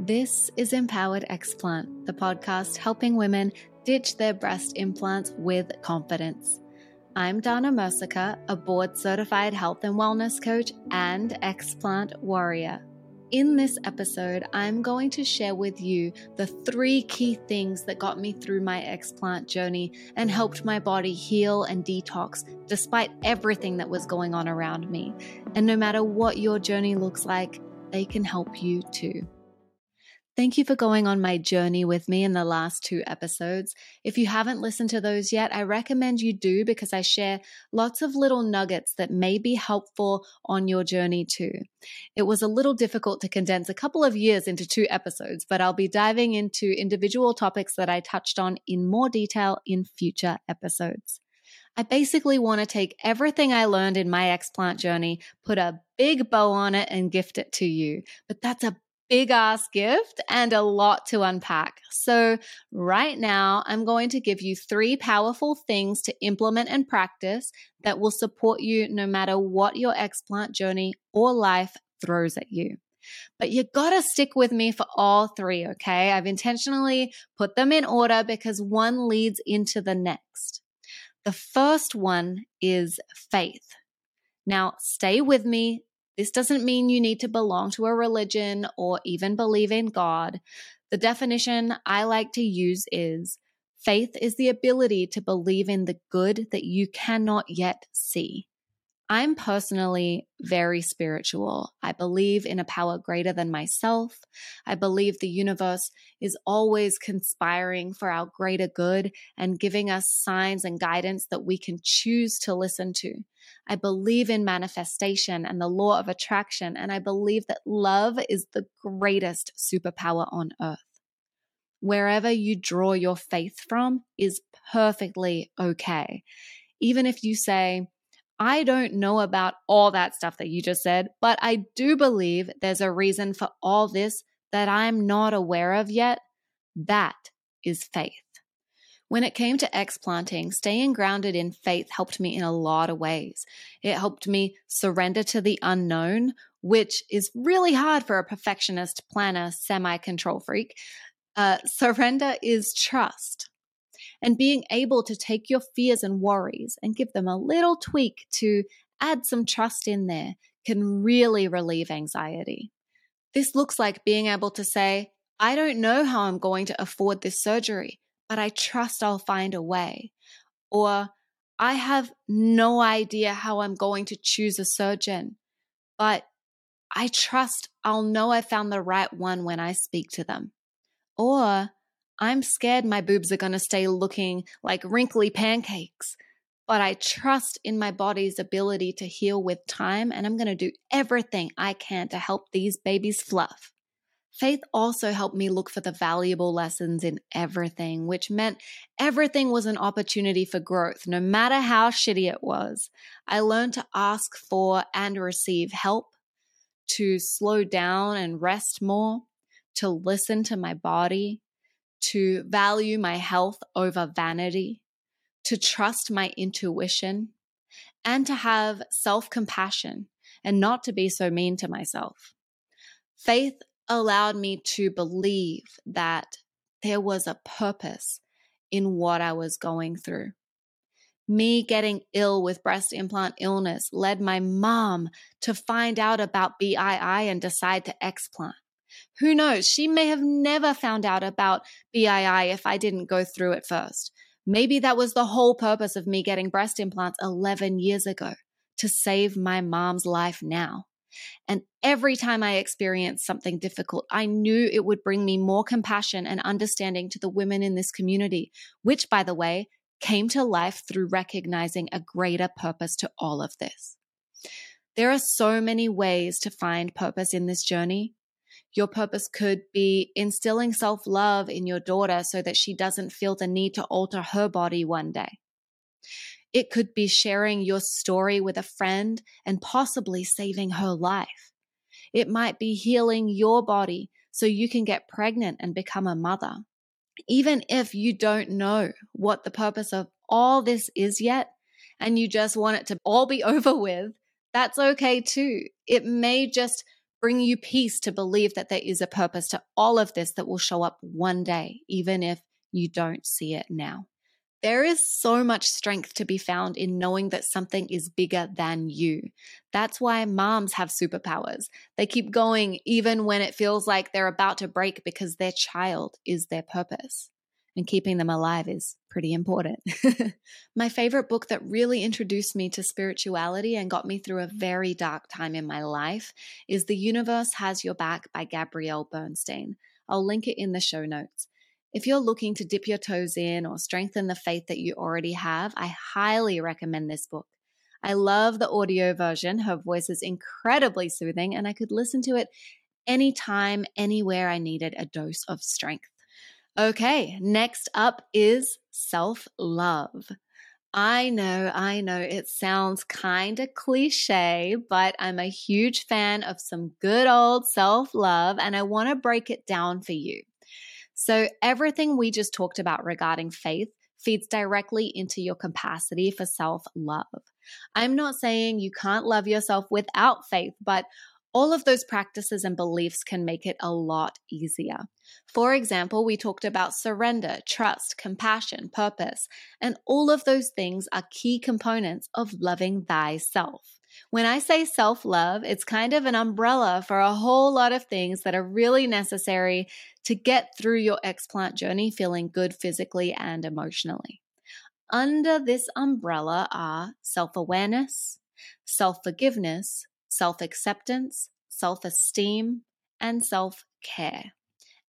This is Empowered Explant, the podcast helping women ditch their breast implants with confidence. I'm Darnah Mercieca, a board certified health and wellness coach and explant warrior. In this episode, I'm going to share with you the three key things that got me through my explant journey and helped my body heal and detox despite everything that was going on around me. And no matter what your journey looks like, they can help you too. Thank you for going on my journey with me in the last two episodes. If you haven't listened to those yet, I recommend you do because I share lots of little nuggets that may be helpful on your journey too. It was a little difficult to condense a couple of years into two episodes, but I'll be diving into individual topics that I touched on in more detail in future episodes. I basically want to take everything I learned in my explant journey, put a big bow on it, and gift it to you. But that's a big ass gift and a lot to unpack. So, right now, I'm going to give you three powerful things to implement and practice that will support you no matter what your explant journey or life throws at you. But you gotta stick with me for all three, okay? I've intentionally put them in order because one leads into the next. The first one is faith. Now, stay with me, this doesn't mean you need to belong to a religion or even believe in God. The definition I like to use is faith is the ability to believe in the good that you cannot yet see. I'm personally very spiritual. I believe in a power greater than myself. I believe the universe is always conspiring for our greater good and giving us signs and guidance that we can choose to listen to. I believe in manifestation and the law of attraction, and I believe that love is the greatest superpower on earth. Wherever you draw your faith from is perfectly okay. Even if you say, I don't know about all that stuff that you just said, but I do believe there's a reason for all this that I'm not aware of yet. That is faith. When it came to explanting, staying grounded in faith helped me in a lot of ways. It helped me surrender to the unknown, which is really hard for a perfectionist, planner, semi control freak. Uh, surrender is trust and being able to take your fears and worries and give them a little tweak to add some trust in there can really relieve anxiety. This looks like being able to say, I don't know how I'm going to afford this surgery, but I trust I'll find a way. Or, I have no idea how I'm going to choose a surgeon, but I trust I'll know I found the right one when I speak to them. Or, I'm scared my boobs are going to stay looking like wrinkly pancakes, but I trust in my body's ability to heal with time, and I'm going to do everything I can to help these babies fluff. Faith also helped me look for the valuable lessons in everything, which meant everything was an opportunity for growth, no matter how shitty it was. I learned to ask for and receive help, to slow down and rest more, to listen to my body, to value my health over vanity, to trust my intuition, and to have self compassion and not to be so mean to myself. Faith allowed me to believe that there was a purpose in what I was going through. Me getting ill with breast implant illness led my mom to find out about BII and decide to explant. Who knows? She may have never found out about BII if I didn't go through it first. Maybe that was the whole purpose of me getting breast implants 11 years ago to save my mom's life now. And every time I experienced something difficult, I knew it would bring me more compassion and understanding to the women in this community, which, by the way, came to life through recognizing a greater purpose to all of this. There are so many ways to find purpose in this journey, your purpose could be instilling self love in your daughter so that she doesn't feel the need to alter her body one day. It could be sharing your story with a friend and possibly saving her life. It might be healing your body so you can get pregnant and become a mother. Even if you don't know what the purpose of all this is yet, and you just want it to all be over with, that's okay too. It may just bring you peace to believe that there is a purpose to all of this that will show up one day, even if you don't see it now. There is so much strength to be found in knowing that something is bigger than you. That's why moms have superpowers. They keep going even when it feels like they're about to break because their child is their purpose. And keeping them alive is pretty important. my favorite book that really introduced me to spirituality and got me through a very dark time in my life is The Universe Has Your Back by Gabrielle Bernstein. I'll link it in the show notes. If you're looking to dip your toes in or strengthen the faith that you already have, I highly recommend this book. I love the audio version. Her voice is incredibly soothing, and I could listen to it anytime, anywhere I needed a dose of strength. Okay, next up is self love. I know, I know it sounds kind of cliche, but I'm a huge fan of some good old self love, and I want to break it down for you. So, everything we just talked about regarding faith feeds directly into your capacity for self love. I'm not saying you can't love yourself without faith, but all of those practices and beliefs can make it a lot easier. For example, we talked about surrender, trust, compassion, purpose, and all of those things are key components of loving thyself. When I say self love, it's kind of an umbrella for a whole lot of things that are really necessary to get through your explant journey feeling good physically and emotionally. Under this umbrella are self awareness, self forgiveness, self acceptance, self esteem, and self care.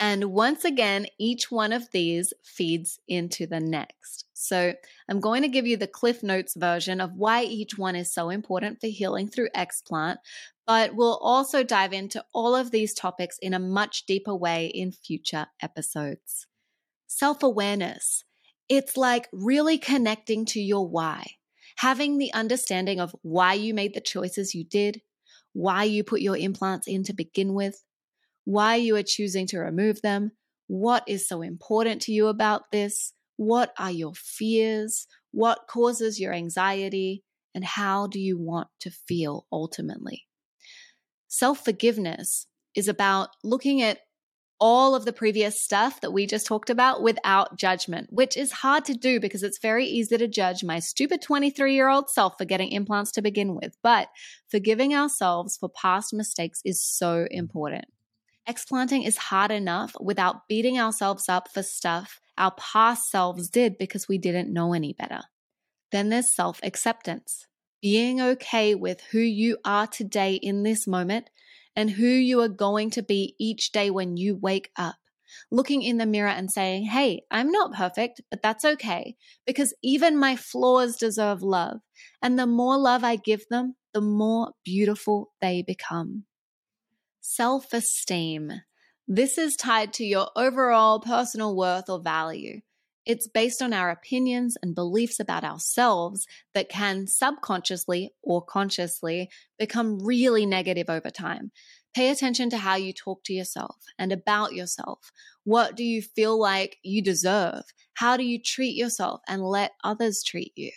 And once again, each one of these feeds into the next. So I'm going to give you the Cliff Notes version of why each one is so important for healing through explant, but we'll also dive into all of these topics in a much deeper way in future episodes. Self awareness. It's like really connecting to your why, having the understanding of why you made the choices you did, why you put your implants in to begin with, why you are choosing to remove them, what is so important to you about this, what are your fears, what causes your anxiety, and how do you want to feel ultimately. Self forgiveness is about looking at all of the previous stuff that we just talked about without judgment, which is hard to do because it's very easy to judge my stupid 23 year old self for getting implants to begin with. But forgiving ourselves for past mistakes is so important. Explanting is hard enough without beating ourselves up for stuff our past selves did because we didn't know any better. Then there's self acceptance, being okay with who you are today in this moment and who you are going to be each day when you wake up. Looking in the mirror and saying, Hey, I'm not perfect, but that's okay because even my flaws deserve love. And the more love I give them, the more beautiful they become. Self esteem. This is tied to your overall personal worth or value. It's based on our opinions and beliefs about ourselves that can subconsciously or consciously become really negative over time. Pay attention to how you talk to yourself and about yourself. What do you feel like you deserve? How do you treat yourself and let others treat you?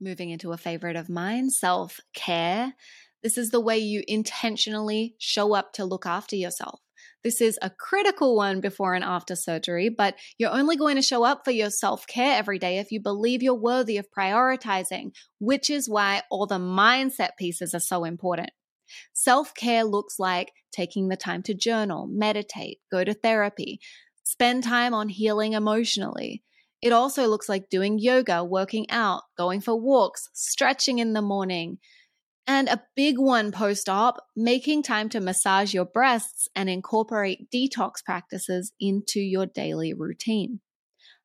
Moving into a favorite of mine, self care. This is the way you intentionally show up to look after yourself. This is a critical one before and after surgery, but you're only going to show up for your self care every day if you believe you're worthy of prioritizing, which is why all the mindset pieces are so important. Self care looks like taking the time to journal, meditate, go to therapy, spend time on healing emotionally. It also looks like doing yoga, working out, going for walks, stretching in the morning, and a big one post op, making time to massage your breasts and incorporate detox practices into your daily routine.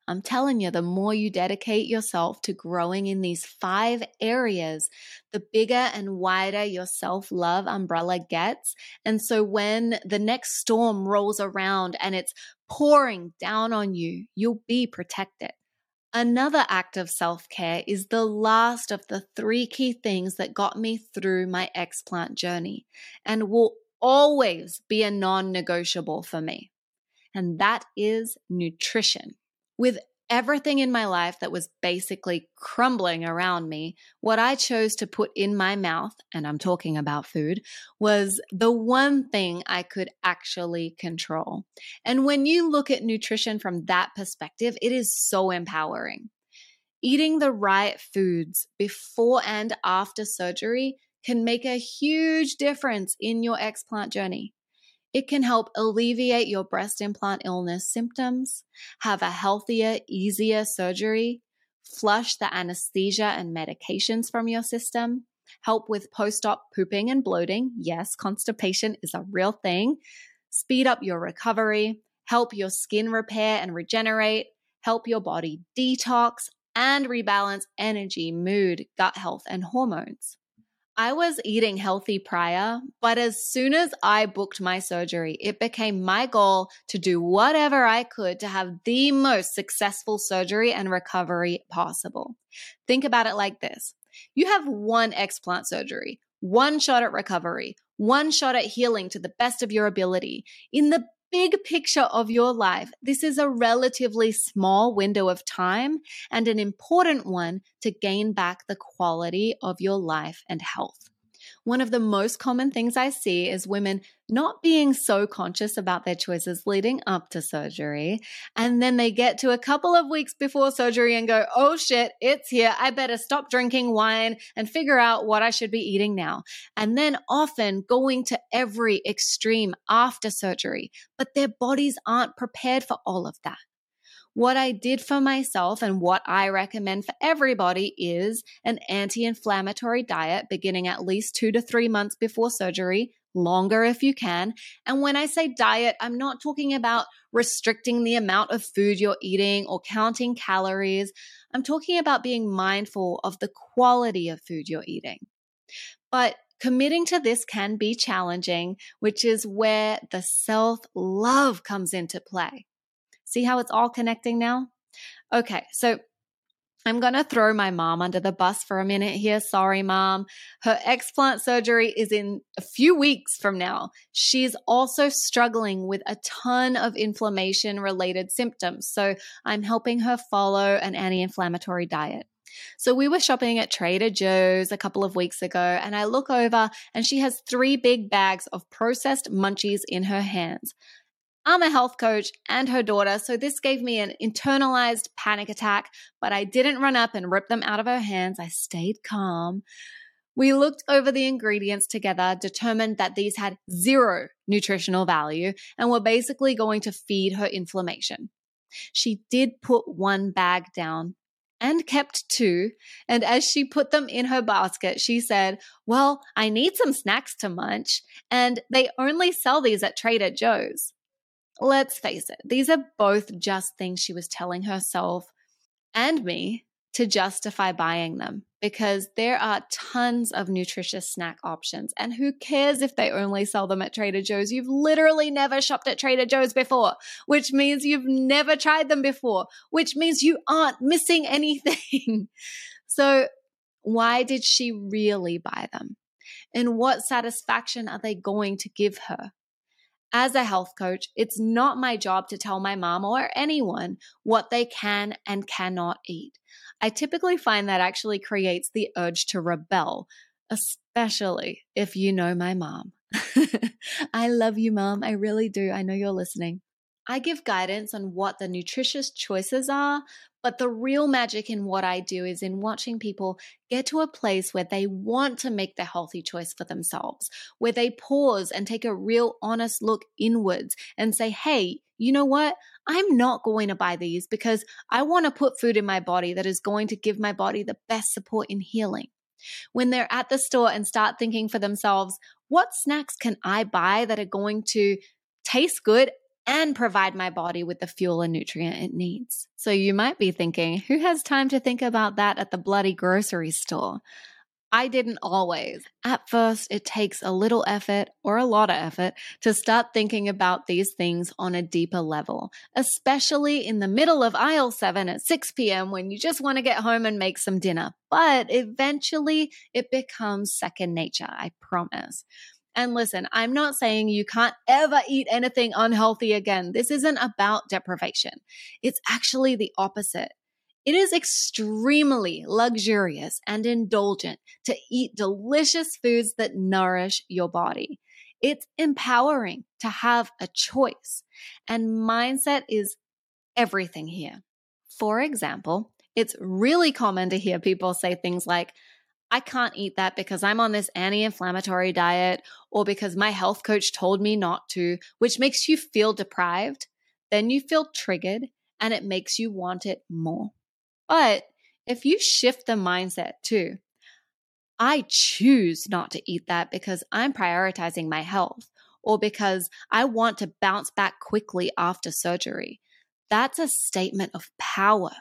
I'm telling you, the more you dedicate yourself to growing in these five areas, the bigger and wider your self love umbrella gets. And so when the next storm rolls around and it's pouring down on you, you'll be protected. Another act of self care is the last of the three key things that got me through my explant journey and will always be a non negotiable for me. And that is nutrition. With everything in my life that was basically crumbling around me, what I chose to put in my mouth, and I'm talking about food, was the one thing I could actually control. And when you look at nutrition from that perspective, it is so empowering. Eating the right foods before and after surgery can make a huge difference in your explant journey. It can help alleviate your breast implant illness symptoms, have a healthier, easier surgery, flush the anesthesia and medications from your system, help with post op pooping and bloating. Yes, constipation is a real thing. Speed up your recovery, help your skin repair and regenerate, help your body detox, and rebalance energy, mood, gut health, and hormones. I was eating healthy prior, but as soon as I booked my surgery, it became my goal to do whatever I could to have the most successful surgery and recovery possible. Think about it like this you have one explant surgery, one shot at recovery, one shot at healing to the best of your ability. In the big picture of your life, this is a relatively small window of time and an important one to gain back the quality of your life and health. One of the most common things I see is women not being so conscious about their choices leading up to surgery. And then they get to a couple of weeks before surgery and go, oh shit, it's here. I better stop drinking wine and figure out what I should be eating now. And then often going to every extreme after surgery, but their bodies aren't prepared for all of that. What I did for myself and what I recommend for everybody is an anti inflammatory diet beginning at least two to three months before surgery, longer if you can. And when I say diet, I'm not talking about restricting the amount of food you're eating or counting calories. I'm talking about being mindful of the quality of food you're eating. But committing to this can be challenging, which is where the self love comes into play. See how it's all connecting now? Okay, so I'm going to throw my mom under the bus for a minute here. Sorry, mom. Her explant surgery is in a few weeks from now. She's also struggling with a ton of inflammation related symptoms. So I'm helping her follow an anti inflammatory diet. So we were shopping at Trader Joe's a couple of weeks ago, and I look over and she has three big bags of processed munchies in her hands. I'm a health coach and her daughter, so this gave me an internalized panic attack, but I didn't run up and rip them out of her hands. I stayed calm. We looked over the ingredients together, determined that these had zero nutritional value and were basically going to feed her inflammation. She did put one bag down and kept two. And as she put them in her basket, she said, Well, I need some snacks to munch, and they only sell these at Trader Joe's. Let's face it, these are both just things she was telling herself and me to justify buying them because there are tons of nutritious snack options. And who cares if they only sell them at Trader Joe's? You've literally never shopped at Trader Joe's before, which means you've never tried them before, which means you aren't missing anything. so, why did she really buy them? And what satisfaction are they going to give her? As a health coach, it's not my job to tell my mom or anyone what they can and cannot eat. I typically find that actually creates the urge to rebel, especially if you know my mom. I love you, mom. I really do. I know you're listening. I give guidance on what the nutritious choices are, but the real magic in what I do is in watching people get to a place where they want to make the healthy choice for themselves, where they pause and take a real honest look inwards and say, hey, you know what? I'm not going to buy these because I want to put food in my body that is going to give my body the best support in healing. When they're at the store and start thinking for themselves, what snacks can I buy that are going to taste good and provide my body with the fuel and nutrient it needs. So you might be thinking, who has time to think about that at the bloody grocery store? I didn't always. At first, it takes a little effort or a lot of effort to start thinking about these things on a deeper level, especially in the middle of aisle seven at 6 p.m. when you just want to get home and make some dinner. But eventually, it becomes second nature, I promise. And listen, I'm not saying you can't ever eat anything unhealthy again. This isn't about deprivation. It's actually the opposite. It is extremely luxurious and indulgent to eat delicious foods that nourish your body. It's empowering to have a choice, and mindset is everything here. For example, it's really common to hear people say things like, I can't eat that because I'm on this anti inflammatory diet or because my health coach told me not to, which makes you feel deprived. Then you feel triggered and it makes you want it more. But if you shift the mindset to, I choose not to eat that because I'm prioritizing my health or because I want to bounce back quickly after surgery. That's a statement of power.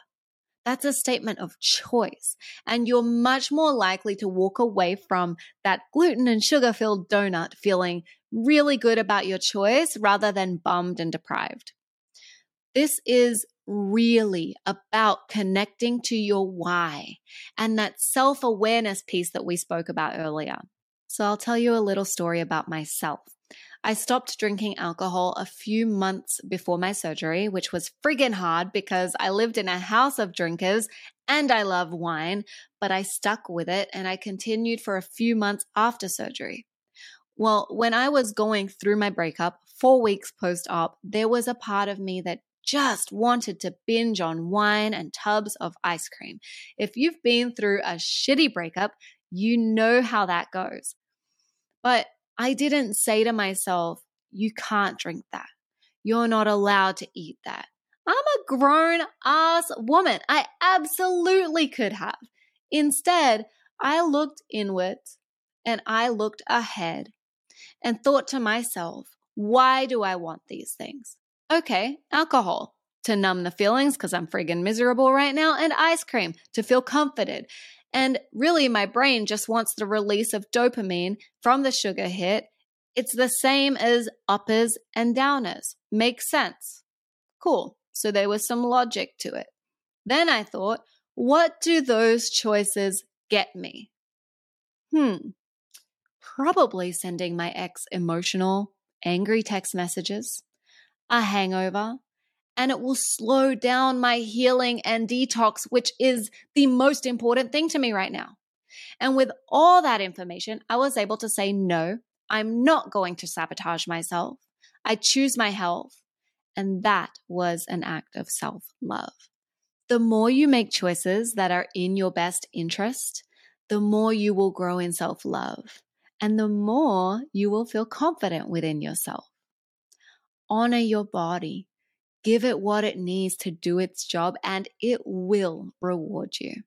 That's a statement of choice. And you're much more likely to walk away from that gluten and sugar filled donut feeling really good about your choice rather than bummed and deprived. This is really about connecting to your why and that self awareness piece that we spoke about earlier. So, I'll tell you a little story about myself. I stopped drinking alcohol a few months before my surgery, which was friggin' hard because I lived in a house of drinkers and I love wine, but I stuck with it and I continued for a few months after surgery. Well, when I was going through my breakup, four weeks post op, there was a part of me that just wanted to binge on wine and tubs of ice cream. If you've been through a shitty breakup, you know how that goes. But I didn't say to myself, you can't drink that. You're not allowed to eat that. I'm a grown ass woman. I absolutely could have. Instead, I looked inwards and I looked ahead and thought to myself, why do I want these things? Okay, alcohol to numb the feelings because I'm friggin' miserable right now, and ice cream to feel comforted. And really, my brain just wants the release of dopamine from the sugar hit. It's the same as uppers and downers. Makes sense. Cool. So there was some logic to it. Then I thought, what do those choices get me? Hmm. Probably sending my ex emotional, angry text messages, a hangover, and it will slow down my healing and detox, which is the most important thing to me right now. And with all that information, I was able to say, no, I'm not going to sabotage myself. I choose my health. And that was an act of self love. The more you make choices that are in your best interest, the more you will grow in self love and the more you will feel confident within yourself. Honor your body. Give it what it needs to do its job, and it will reward you.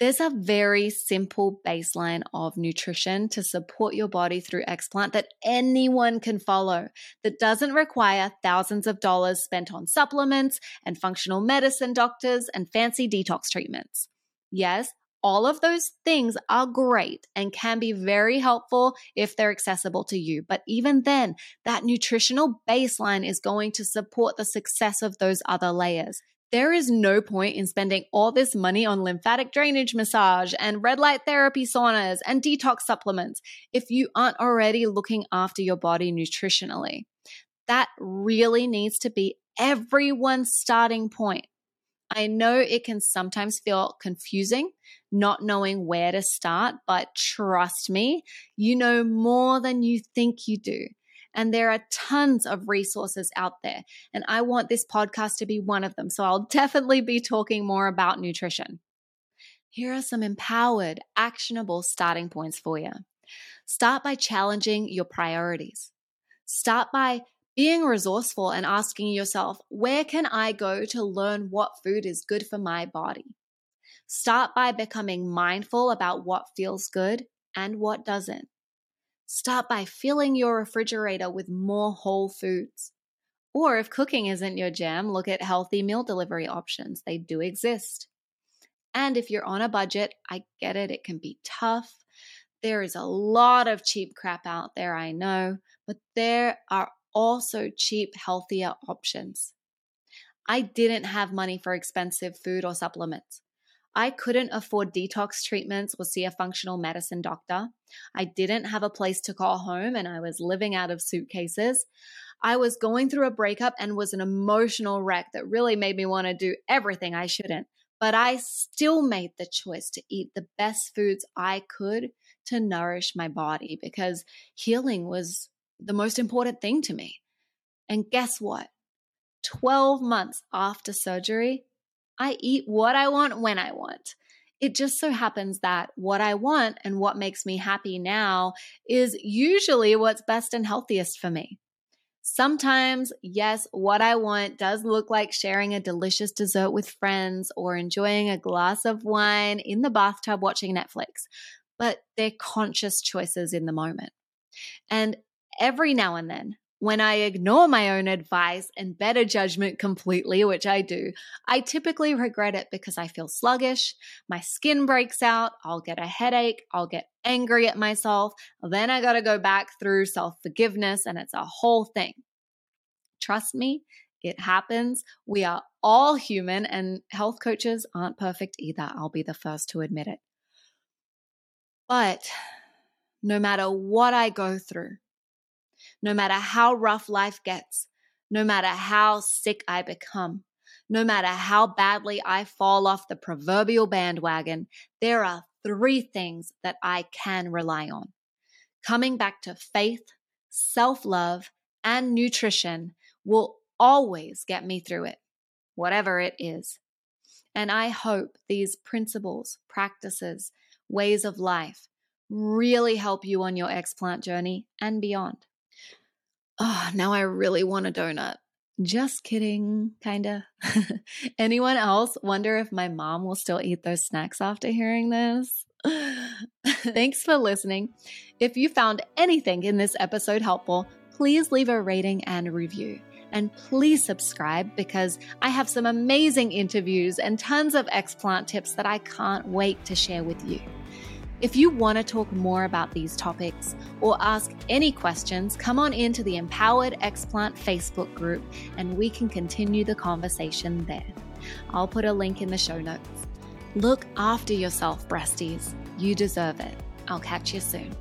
There's a very simple baseline of nutrition to support your body through explant that anyone can follow that doesn't require thousands of dollars spent on supplements and functional medicine doctors and fancy detox treatments. Yes, all of those things are great and can be very helpful if they're accessible to you. But even then, that nutritional baseline is going to support the success of those other layers. There is no point in spending all this money on lymphatic drainage massage and red light therapy saunas and detox supplements if you aren't already looking after your body nutritionally. That really needs to be everyone's starting point. I know it can sometimes feel confusing, not knowing where to start, but trust me, you know more than you think you do. And there are tons of resources out there. And I want this podcast to be one of them. So I'll definitely be talking more about nutrition. Here are some empowered, actionable starting points for you. Start by challenging your priorities. Start by being resourceful and asking yourself, where can I go to learn what food is good for my body? Start by becoming mindful about what feels good and what doesn't. Start by filling your refrigerator with more whole foods. Or if cooking isn't your jam, look at healthy meal delivery options. They do exist. And if you're on a budget, I get it, it can be tough. There is a lot of cheap crap out there, I know, but there are also cheap, healthier options. I didn't have money for expensive food or supplements. I couldn't afford detox treatments or see a functional medicine doctor. I didn't have a place to call home and I was living out of suitcases. I was going through a breakup and was an emotional wreck that really made me want to do everything I shouldn't. But I still made the choice to eat the best foods I could to nourish my body because healing was the most important thing to me. And guess what? 12 months after surgery, I eat what I want when I want. It just so happens that what I want and what makes me happy now is usually what's best and healthiest for me. Sometimes, yes, what I want does look like sharing a delicious dessert with friends or enjoying a glass of wine in the bathtub watching Netflix, but they're conscious choices in the moment. And every now and then, when I ignore my own advice and better judgment completely, which I do, I typically regret it because I feel sluggish, my skin breaks out, I'll get a headache, I'll get angry at myself, then I gotta go back through self forgiveness, and it's a whole thing. Trust me, it happens. We are all human, and health coaches aren't perfect either. I'll be the first to admit it. But no matter what I go through, no matter how rough life gets, no matter how sick I become, no matter how badly I fall off the proverbial bandwagon, there are three things that I can rely on. Coming back to faith, self love, and nutrition will always get me through it, whatever it is. And I hope these principles, practices, ways of life really help you on your explant journey and beyond oh, now I really want a donut. Just kidding, kinda. Anyone else wonder if my mom will still eat those snacks after hearing this? Thanks for listening. If you found anything in this episode helpful, please leave a rating and review. And please subscribe because I have some amazing interviews and tons of explant tips that I can't wait to share with you. If you want to talk more about these topics or ask any questions, come on into the Empowered Explant Facebook group and we can continue the conversation there. I'll put a link in the show notes. Look after yourself, breasties. You deserve it. I'll catch you soon.